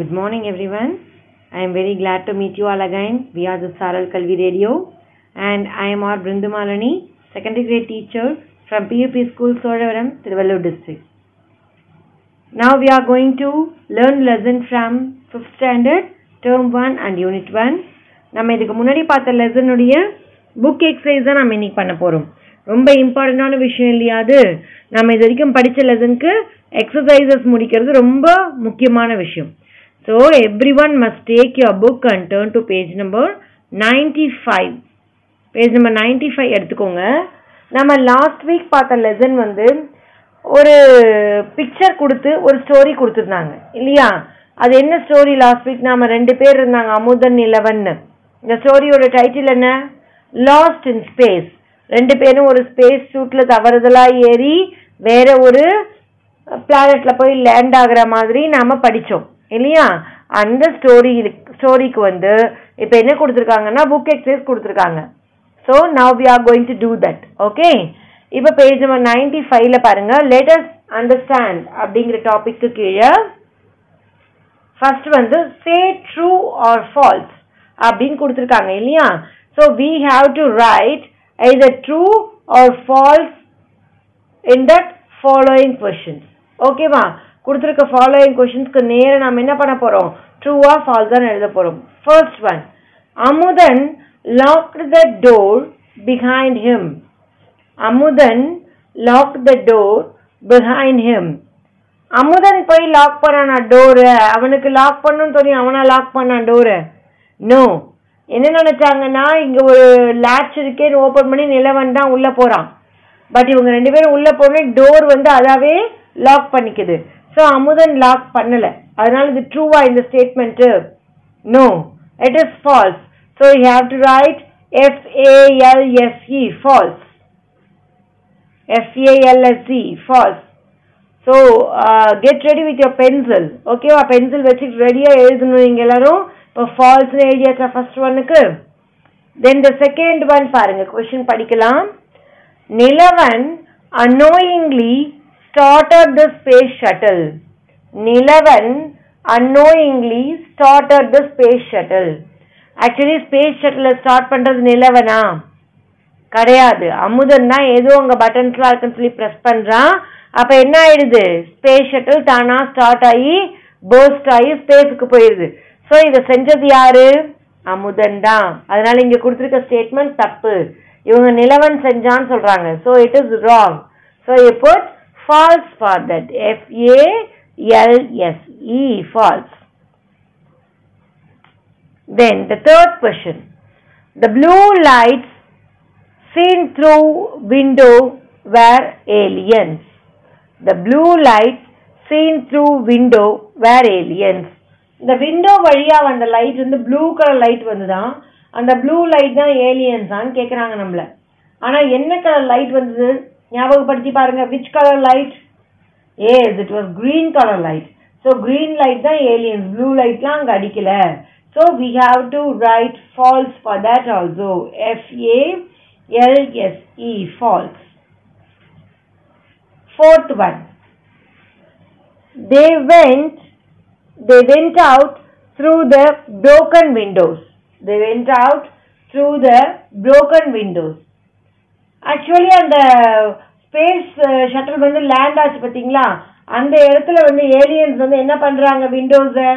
Good morning, everyone. I am very glad to meet you all again. We are the Saral Kalvi Radio, and I am our Brindamalani, secondary grade teacher from PUP School, Sodavaram, Tiruvallur district. Now we are going to learn lesson from 5th standard, term 1 and unit 1. நம்ம இதுக்கு முன்னாடி பார்த்த லெசனுடைய book exercise தான் நம்ம இன்னைக்கு பண்ண போறோம் ரொம்ப இம்பார்ட்டண்டான விஷயம் இல்லையா அது நம்ம இது வரைக்கும் படிச்ச லெசனுக்கு எக்ஸசைசஸ் முடிக்கிறது ரொம்ப முக்கியமான விஷயம் so everyone take your book book and turn page page number ninety five page number ninety five எடுத்துக்கோங்க. நம்ம லாஸ்ட் வீக் பார்த்த லெசன் வந்து ஒரு பிக்சர் கொடுத்து ஒரு ஸ்டோரி கொடுத்துருந்தாங்க. இல்லையா? அது என்ன ஸ்டோரி லாஸ்ட் வீக் நாம ரெண்டு பேர் இருந்தாங்க அமுதன் இலவன் இந்த ஸ்டோரியோட டைட்டில் என்ன? லாஸ்ட் இன் ஸ்பேஸ் ரெண்டு பேரும் ஒரு ஸ்பேஸ் சூட்ல தவறுதலாக ஏறி வேற ஒரு பிளானட்ல போய் லேண்ட் ஆகுற மாதிரி நாம படிச்சோம். இல்லையா? அந்த ஸ்டோரி ஸ்டோரிக்கு வந்து இப்போ என்ன கொடுத்துருக்காங்கன்னா புக் எக்ஸசைஸ் கொடுத்துருக்காங்க. So now we are going to do that okay இப்போ பேஜ் நம்பர் நைன்டி ஃபைவ்ல பாருங்க. லேட்டஸ்ட் அண்டர்ஸ்டாண்ட் அப்படிங்கிற டாபிக்கு கீழே ஃபர்ஸ்ட் வந்து சே ட்ரூ ஆர் ஃபால்ஸ் அப்படின்னு கொடுத்துருக்காங்க இல்லையா? So we have to write either true or false in that following questions ஓகேவா கொடுத்துருக்க ஃபாலோயிங் கொஷின்ஸ்க்கு நேரம் நம்ம என்ன பண்ண போகிறோம் ட்ரூவா ஃபால்ஸான்னு எழுத போகிறோம் first one Amudhan locked the door behind him Amudhan lock the door behind him Amudhan போய் லாக் பண்ணானா? டோரு அவனுக்கு லாக் பண்ணணும்னு தெரியும். அவனா லாக் பண்ணான் டோரு நோ என்ன நினச்சாங்கன்னா இங்கே ஒரு லேட்ச் இருக்கேன்னு ஓப்பன் பண்ணி நிலவன் தான் உள்ளே போகிறான் பட் இவங்க ரெண்டு பேரும் உள்ளே போனே டோர் வந்து அதாவே லாக் பண்ணிக்குது. ஸோ அமுதன் லாக் பண்ணல. அதனால இது ட்ரூவா இந்த statement no it is false so you have to write F A L S E false F A L S E false so get ready with your pencil ஓகேவா pencil வச்சுட்டு ரெடியாக எழுதணும் நீங்கள் எல்லாரும். இப்போ ஃபால்ஸ்னு எழுதியாச்சா ஃபர்ஸ்ட் ஒன்னுக்கு தென் த செகண்ட் ஒன் பாருங்க கொஸ்டின் படிக்கலாம். Nilavan annoyingly started the space shuttle Nilavan annoyingly started the space shuttle actually space shuttle start பண்ணுறது நிலவனா? கிடையாது. அமுதன் தான் ஏதோ அங்க பட்டன்ஸ்லாம் இருக்குன்னு சொல்லி ப்ரெஸ் பண்ணுறான் அப்போ என்ன ஆயிடுது? ஸ்பேஸ் ஷட்டில் தானாக ஸ்டார்ட் ஆகி போஸ்ட் ஆகி ஸ்பேஸுக்கு போயிடுது ஸோ இதை செஞ்சது யாரு? அமுதன் தான். அதனால இங்கே கொடுத்துருக்க ஸ்டேட்மெண்ட் தப்பு. இவங்க நிலவன் செஞ்சான்னு சொல்கிறாங்க so it is wrong so இப்போ false for that. F A L S E, false. Then the third question. The blue lights seen through window were aliens. The blue lights seen through window were aliens. இந்த window வழியா வந்த light வந்து blue colour light வந்துதான் அந்த blue light தான் ஏலியன்ஸான்னு கேட்குறாங்க நம்மளை ஆனால் என்ன கலர் லைட் வந்தது ஞாபகப்படுத்தி பாருங்க which colour light is it was green colour light so green light தான் ஏலியன்ஸ் ப்ளூ லைட்லாம் அங்க அடிக்கல so we have to write false for that also F A LSE false. Fourth one. They went they went out through the broken windows. They went out through the broken windows. actually அந்த space shuttle uh, வந்து land ஆச்சு பார்த்தீங்களா? அந்த இடத்துல வந்து aliens வந்து என்ன பண்ணுறாங்க விண்டோஸை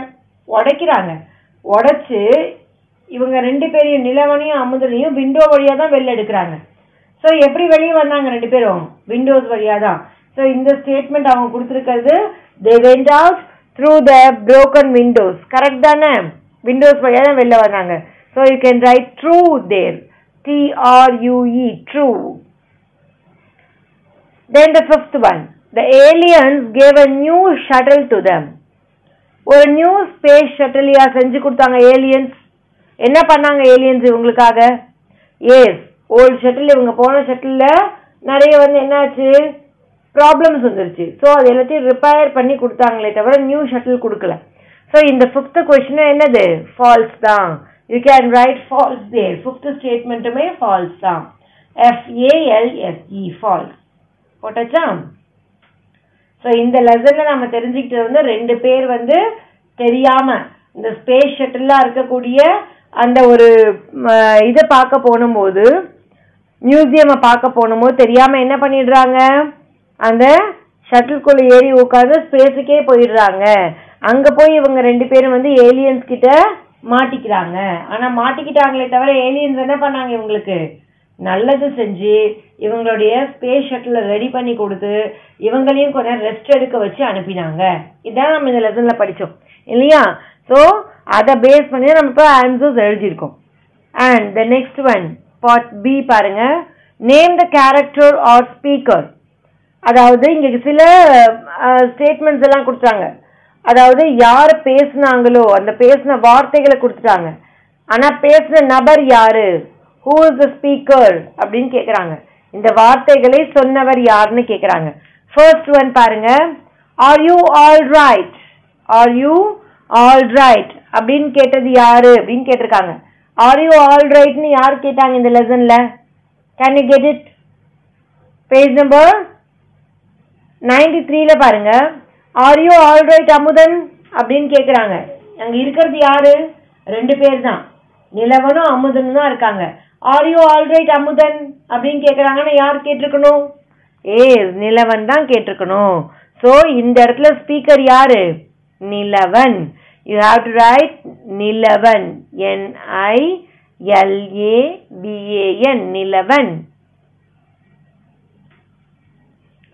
உடைக்கிறாங்க. உடைச்சி இவங்க ரெண்டு பேரையும் நிலவனையும் அமுதனையும் விண்டோ வழியாக தான் வெளில எடுக்கிறாங்க. ஸோ எப்படி வெளியே வந்தாங்க ரெண்டு பேரும்? விண்டோஸ் வழியாக தான் ஸோ இந்த ஸ்டேட்மெண்ட் அவங்க கொடுத்துருக்கிறது they went out through the broken windows correct தானே? விண்டோஸ் வழியாக தான் வெளில வர்றாங்க so you can write true there T R U E true then the fifth one the aliens gave a new shuttle to them ஒரு new space ஷட்டிலியா செஞ்சு கொடுத்தாங்க? Aliens என்ன பண்ணாங்க ஏலியன்ஸ் இவங்களுக்காக? ஏஸ் ஓல்டு ஷட்டில் இவங்க போன ஷட்டிலில் நிறைய வந்து என்னாச்சு? ப்ராப்ளம்ஸ் வந்துருச்சு. ஸோ அது எல்லாத்தையும் ரிப்பேர் பண்ணி கொடுத்தாங்களே தவிர நியூ ஷட்டில் கொடுக்கல. ஸோ இந்த ஃபிஃப்த்து கொஷினும் என்னது? ஃபால்ஸ் தான். You can write false there fifth ஸ்டேட்மெண்ட்டுமே false தான் F A L S E false போட்டாச்சா ஸோ இந்த லெசன்ல நம்ம தெரிஞ்சுக்கிட்டது வந்து ரெண்டு பேர் வந்து தெரியாமல் இந்த ஸ்பேஸ் ஷட்டிலாக இருக்கக்கூடிய அந்த ஒரு இதை பார்க்க போனும்போது மியூசியமை பார்க்க போனும்போது தெரியாமல் என்ன பண்ணிடுறாங்க? அந்த ஷட்டில்குள்ளே ஏறி உட்காந்து ஸ்பேஸுக்கே போயிடுறாங்க. அங்கே போய் இவங்க ரெண்டு பேரும் வந்து ஏலியன்ஸ் கிட்ட மாட்டிக்கிறாங்க. ஆனா மாட்டிக்கிட்டாங்களே தவிர ஏலியன்ஸ் என்ன பண்ணாங்க இவங்களுக்கு? நல்லது செஞ்சு இவங்களுடைய ஸ்பேஸ் ஷட்டில் ரெடி பண்ணி கொடுத்து இவங்களையும் கொஞ்சம் ரெஸ்ட் எடுக்க வச்சு அனுப்பினாங்க. இதான் நம்ம இந்த லெசனில் படித்தோம் இல்லையா? ஸோ அதை பேஸ் பண்ணி நம்ம இப்போ ஆன்சர்ஸ் எழுதியிருக்கோம். And the next one part B பாருங்க. Name the character or speaker அதாவது இங்கே சில ஸ்டேட்மெண்ட்ஸ் எல்லாம் கொடுத்தாங்க. அதாவது யார் பேசுனாங்களோ அந்த பேசின வார்த்தைகளை கொடுத்துட்டாங்க. ஆனால் பேசின நபர் யாரு? ஹூ இஸ் த ஸ்பீக்கர் அப்படின்னு கேட்குறாங்க இந்த வார்த்தைகளை சொன்னவர் யாருன்னு கேட்குறாங்க ஃபர்ஸ்ட் ஒன் பாருங்க. Are you all right are you all right அப்படின்னு கேட்டது யாரு? அப்படின்னு கேட்டிருக்காங்க. ஆர் யூ ஆல் ரைட்னு யார் கேட்டாங்க இந்த லெசனில் can you get it page number ninety த்ரீல பாருங்கள் are you all right Amudhan? அப்படின்னு கேட்குறாங்க அங்கே இருக்கிறது யாரு? ரெண்டு பேர் தான் நிலவனும் அமுதனும் தான் இருக்காங்க. Are you all right Amudhan? அப்படின்னு கேட்குறாங்கன்னா யார் கேட்டிருக்கணும்? ஏ நிலவன் தான் கேட்டிருக்கணும். ஸோ இந்த இடத்துல ஸ்பீக்கர் யாரு? Nilavan. You have to write Nilavan. N I V A N Nilavan.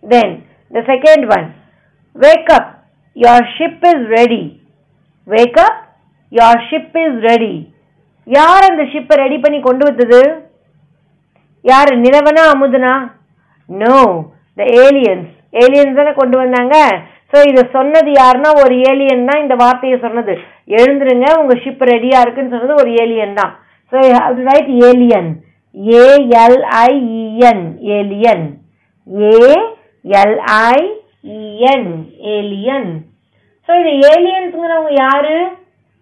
Then the second one Wake up, your ship is ready Wake up, your ship is ready யார் அந்த ஷிப்பை ரெடி பண்ணி கொண்டு வந்தது? யார் நிலவனா அமுதுனா? நோ த ஏலியன்ஸ் ஏலியன்ஸ் தானே கொண்டு வந்தாங்க. ஸோ இதை சொன்னது யாருன்னா ஒரு ஏலியன் தான் இந்த வார்த்தையை சொன்னது. எழுந்துருங்க உங்க ஷிப் ரெடியா இருக்குன்னு சொன்னது ஒரு ஏலியன் தான். So write alien A L I E N alien E N alien. So இது ஏலியன்ஸுங்கிறவங்க யாரு?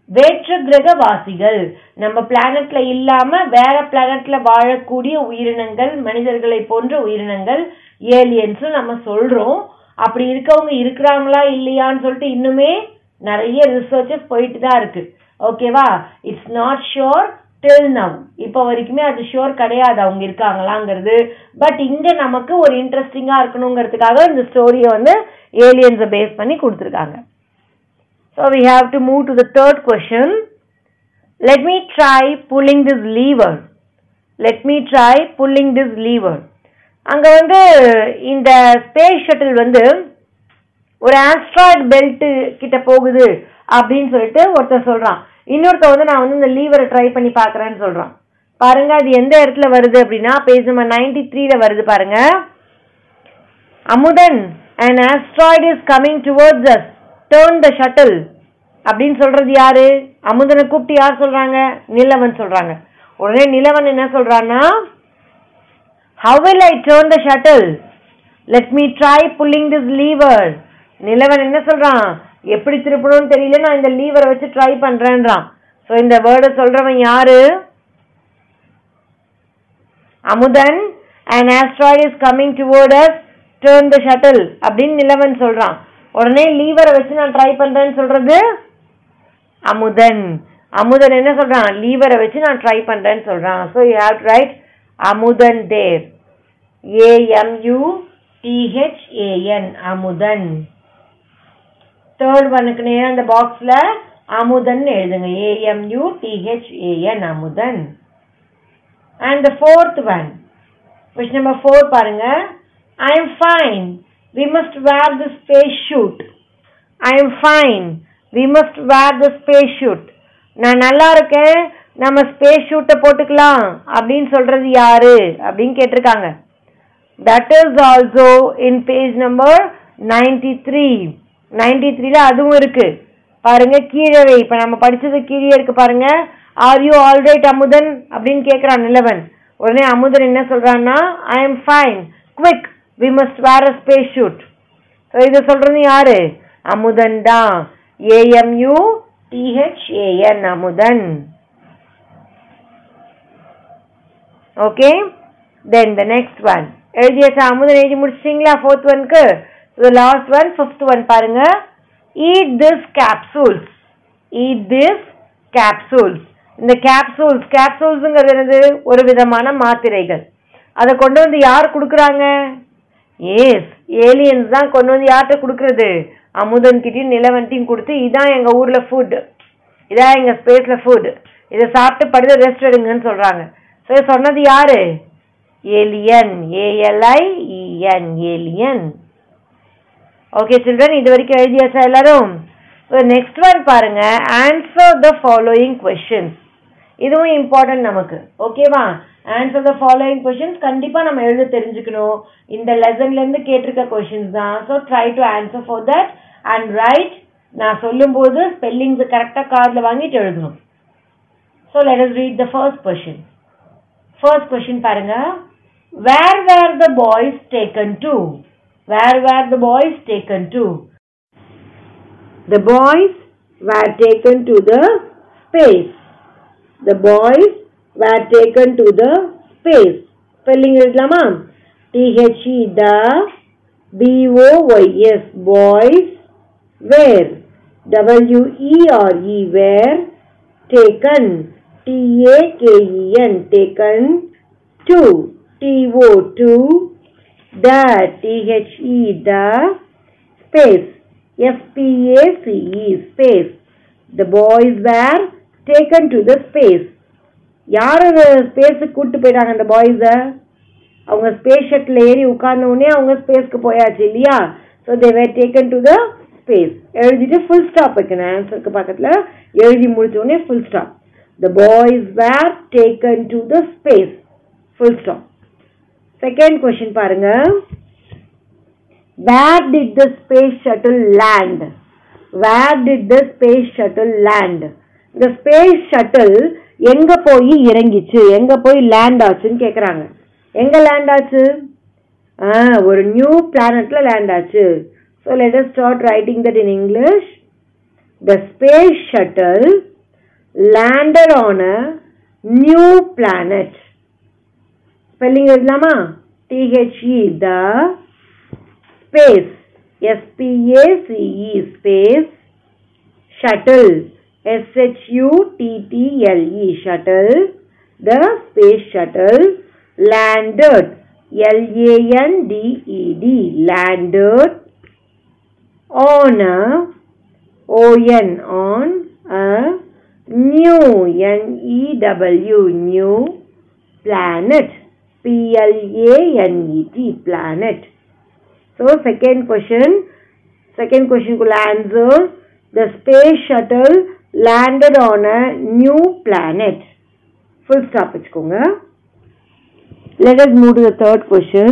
வேற்று கிரகவாசிகள். நம்ம பிளானட்ல இல்லாம வேற பிளானட்ல வாழக்கூடிய உயிரினங்கள் மனிதர்களை போன்ற உயிரினங்கள் ஏலியன்ஸ் நம்ம சொல்றோம். அப்படி இருக்கவங்க இருக்கிறாங்களா இல்லையான்னு சொல்லிட்டு இன்னுமே நிறைய ரிசர்ச்சஸ் போயிட்டு தான் இருக்கு ஓகேவா it's not sure till now இப்போ வரைக்குமே அது ஷோர் கிடையாது அவங்க இருக்காங்களாங்கிறது. பட் இங்கே நமக்கு ஒரு இன்ட்ரெஸ்டிங்காக இருக்கணுங்கிறதுக்காக இந்த ஸ்டோரியை வந்து ஏலியன்ஸை பேஸ் பண்ணி கொடுத்துருக்காங்க. So we have to move to the third question let me try pulling this lever let me try pulling this lever அங்கே வந்து இந்த ஸ்பேஸ் ஷட்டில் வந்து ஒரு ஆஸ்ட்ராய்ட் பெல்ட்டு கிட்ட போகுது அப்படின்னு சொல்லிட்டு ஒருத்தர் சொல்கிறான் இன்னொருத்த வந்து நான் வந்து இந்த லீவரை ட்ரை பண்ணி பார்க்குறேன்னு சொல்கிறான் பாருங்க அது எந்த இடத்துல வருது அப்படின்னா பேஜ் நம்பர் நைன்டி த்ரீல வருது பாருங்க. Amudhan and asteroid is coming towards us turn the shuttle அப்படின்னு சொல்றது யாரு? அமுதனை கூப்பிட்டு யார் சொல்றாங்க? நிலவன் சொல்றாங்க. உடனே நிலவன் என்ன சொல்றான்னா how will I turn the shuttle let me try pulling this lever Nilavan என்ன சொல்றான்? எப்படி திருப்பணும்னு தெரியல நான் இந்த லீவரை வச்சு ட்ரை பண்றேன்றான். ஸோ இந்த வேர்டை சொல்றவன் யாரு? Amudhan. And asteroid is coming toward us turn the shuttle அப்படின்னு நிலவன் சொல்றான். உடனே லீவரை வச்சு நான் ட்ரை பண்றேன்னு சொல்றது? அமுதன். அமுதன் என்ன சொல்றான்? லீவரை வச்சு நான் ட்ரை பண்றேன்னு சொல்றான். So you have write Amudhan Dev A M U D H A N Amudhan. Third ஒனுக்கு நேரம் அந்த பாக்ஸில் அமுதன் எழுதுங்க. A M U D H A N Amudhan. And the fourth one question number four பாருங்க. I am fine we must wear the space suit I am fine we must wear the space suit நான் நல்லா இருக்கேன். நம்ம space ஷூட்டை போட்டுக்கலாம். அப்படின்னு சொல்கிறது யாரு? அப்படின்னு கேட்டிருக்காங்க. That is also in page number ninety three ninety த்ரீல அதுவும் இருக்கு. பாருங்க கீழே இப்ப நம்ம படிச்சது கீழே இருக்கு பாருங்க. Are you alright Amudhan? அப்படின்னு கேக்குறான் நிலவன். உடனே அமுதன் என்ன சொல்றான்னா I am fine quick we must wear a space suit so இதை சொல்றது யாரு? அமுதன் தான். A M U D H A N Amudhan. Okay then the next one எழுதியாச்சா? Amudhan எழுதி முடிச்சிட்டீங்களா? ஃபோர்த் ஒன்க்கு லாஸ்ட் ஒன் ஃபிஃப்த் ஒன் பாருங்க. Eat this capsules eat this capsules இந்த capsules கேப்சூல்ஸுங்கிறது என்னது? ஒரு விதமான மாத்திரைகள். அதை கொண்டு வந்து யார் கொடுக்குறாங்க? ஏஸ் ஏலியன்ஸ் தான் கொண்டு வந்து யார்கிட்ட கொடுக்குறது? அமுதன் கிட்டையும் நிலவன்ட்டையும் கொடுத்து இதான் எங்கள் ஊரில் ஃபுட் இதான் எங்கள் ஸ்பேஸில் ஃபுட் இதை சாப்பிட்டு படுத்து ரெஸ்ட் எடுங்கன்னு சொல்கிறாங்க ஸோ சொன்னது யார்? Alien A L I E N alien okay children இது வரைக்கும் எழுதியாச்சா எல்லாரும்? நெக்ஸ்ட் ஒன் பாருங்க. ஆன்சர் த ஃபாலோயிங் கொஷின்ஸ் இதுவும் இம்பார்ட்டன்ட் நமக்கு. ஓகேவா ஆன்சர் த ஃபாலோயிங் கொஷின்ஸ் கண்டிப்பாக நம்ம எழுத தெரிஞ்சுக்கணும். இந்த லெசன்லேருந்து கேட்டிருக்க கொஷின்ஸ் தான். So try to answer for that and write நான் சொல்லும்போது ஸ்பெல்லிங்ஸ் கரெக்டாக கார்டில் வாங்கிட்டு எழுதணும். So let us read the first question first question பாருங்க. Where were the boys taken to Where were the boys taken to? The boys were taken to the space. The boys were taken to the space. Spelling is Lamam. T-H-E the B-O-Y-S boys where W-E-R-E where taken T-A-K-E-N taken to T-O to the T H E the space the space S-P-A-C-E space the boys were taken to the space. யார் ஸ்பேஸுக்கு கூட்டு போயிட்டாங்க அந்த பாய்ஸை அவங்க space shuttle ஏறி உட்கார்ந்தோடனே அவங்க ஸ்பேஸ்க்கு போயாச்சு இல்லையா? So they were taken to the space எழுதிட்டு ஃபுல் ஸ்டாப் வைக்கணும். ஆன்சருக்கு பக்கத்தில் எழுதி முடிச்ச full stop the boys were taken to the space full stop second question பாருங்க. Where did the space shuttle land where did the space shuttle land இந்த space shuttle எங்க போய் இறங்கிச்சு? எங்க போய் லேண்ட் ஆச்சுன்னு கேட்குறாங்க எங்க லேண்ட் ஆச்சு? ஆ ஒரு நியூ பிளானட்ல லேண்ட் ஆச்சு. So let us start writing that in English the space shuttle landed on a new planet spelling எழுதலாமா T H E the space S P A C E space shuttle S-H-U-T-T-L-E shuttle the space shuttle landed L-A-N-D-E-D landed on a O-N on a new N-E-W new planet P-L-A-N-E-T planet so second question second question could answer the space shuttle landed on a new planet. Full stop வச்சுக்கோங்க Let us move to the third question.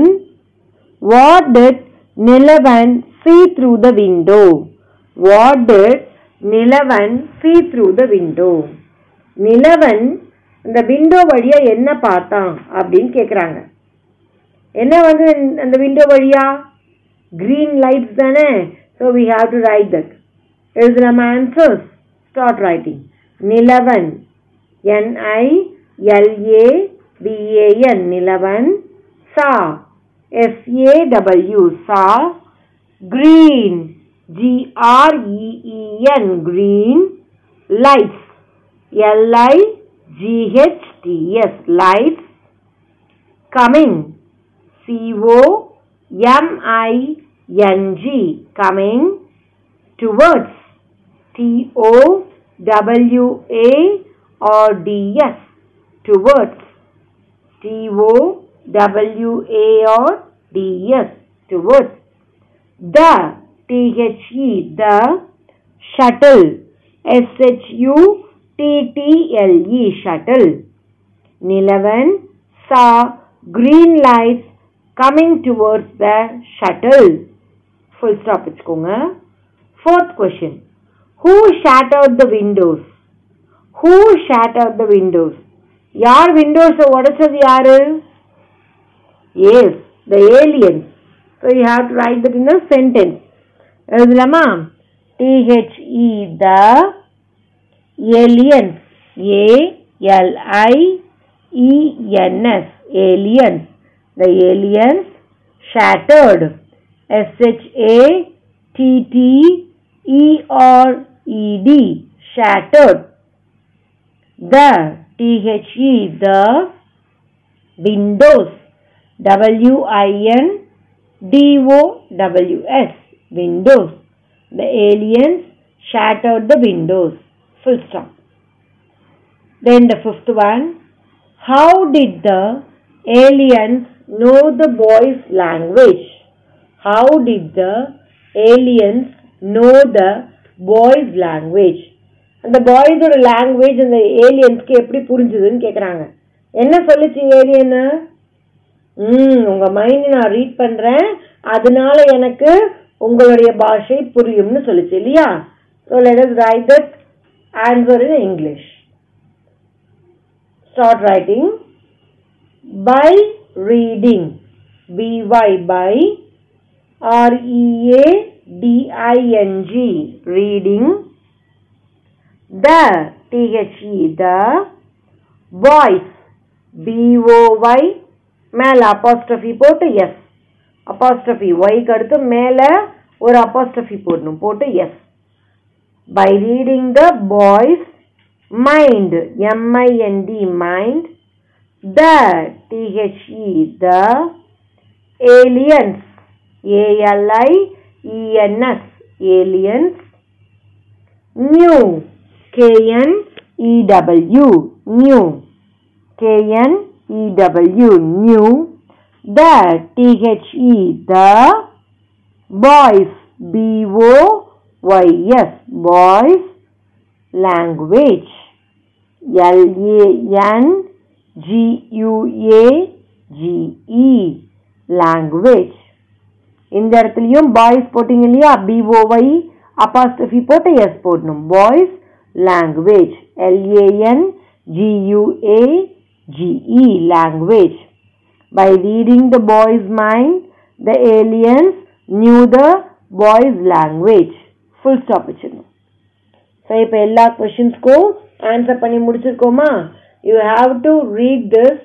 What did Nilavan see through the window? What did Nilavan see through the window? Nilavan அந்த window வழியா என்ன பார்த்தான் அப்படின்னு கேக்குறாங்க என்ன வந்து அந்த விண்டோ வழியா கிரீன் லைட்ஸ் தானே so we have to write that எழுதலாமா answers start writing. Nilavan. N-I-L-A-V-A-N. Nilavan. Sa. S-A-W. Sa. Green. G-R-E-E-N. Green. Lights. L-I-G-H-T-S. Lights. Coming. C-O-M-I-N-G. Coming. Towards. T O G-H-T-S, lives, coming, C-O-M-I-N-G, coming, towards, T-O-W-A-R-D-S, towards, T-O-W-A-R-D-S, towards, the, T-H-E, the, shuttle, S-H-U, H U T T L E shuttle Nilavan saw green lights coming towards the shuttle full stop வச்சுக்கோங்க fourth question who shattered the windows who shattered the windows யார் Windows உடைச்சது யாரு yes the aliens so you have to write that in sentence எழுதலாமா aliens a l i e n s aliens the aliens shattered. S h a t t e r e d. Shattered. The t h e the windows. W i n d o w s. Windows. The aliens shattered the windows. Full stop then the fifth one how did the aliens know the boys language? How did the aliens know the boys language? அந்த பாய்ஸோட language அந்த ஏலியன்ஸ்க்கு எப்படி புரிஞ்சுதுன்னு கேட்குறாங்க என்ன சொல்லிச்சு alien ம் உங்கள் mind நான் read பண்ணுறேன் அதனால எனக்கு உங்களுடைய பாஷை புரியும்னு சொல்லிச்சு இல்லையா? So let us write that answer in English start writing by reading by by R E A D I N G reading the T H E the voice B O Y மேல apostrophe போட்டு S apostrophe ஒய்க்கு அடுத்து மேல ஒரு apostrophe போடணும் போட்டு S by reading the boys mind M-I-N-D mind. The T-H-E the aliens A-L-I-E-N-S aliens. New K-N-E-W new K-N-E-W new. The T-H-E the boys B-O-Y-S boys language L-A-N-G-U-A-G-E. Language இந்த இடத்துலயும் boys போட்டீங்க இல்லையா பிஓஒய் அப்பாஸ்டபி போட்டு எஸ் போடணும் boys language L A N G U A G E language by reading the boys mind the aliens knew the boys language full stop வச்சிடணும். So இப்போ எல்லா கொஷின்ஸ்க்கும் ஆன்சர் பண்ணி முடிச்சிருக்கோமா? You have to read this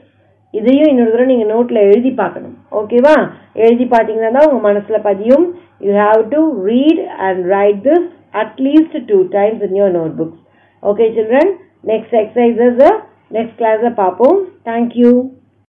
இதையும் இன்னொரு தடவை நீங்கள் நோட்டில் எழுதி பார்க்கணும். ஓகேவா எழுதி பார்த்தீங்கன்னா தான் உங்கள் மனசில் பதியும். You have to read and write this at least two times in your notebooks okay children next exercises next கிளாஸில் பார்ப்போம். Thank you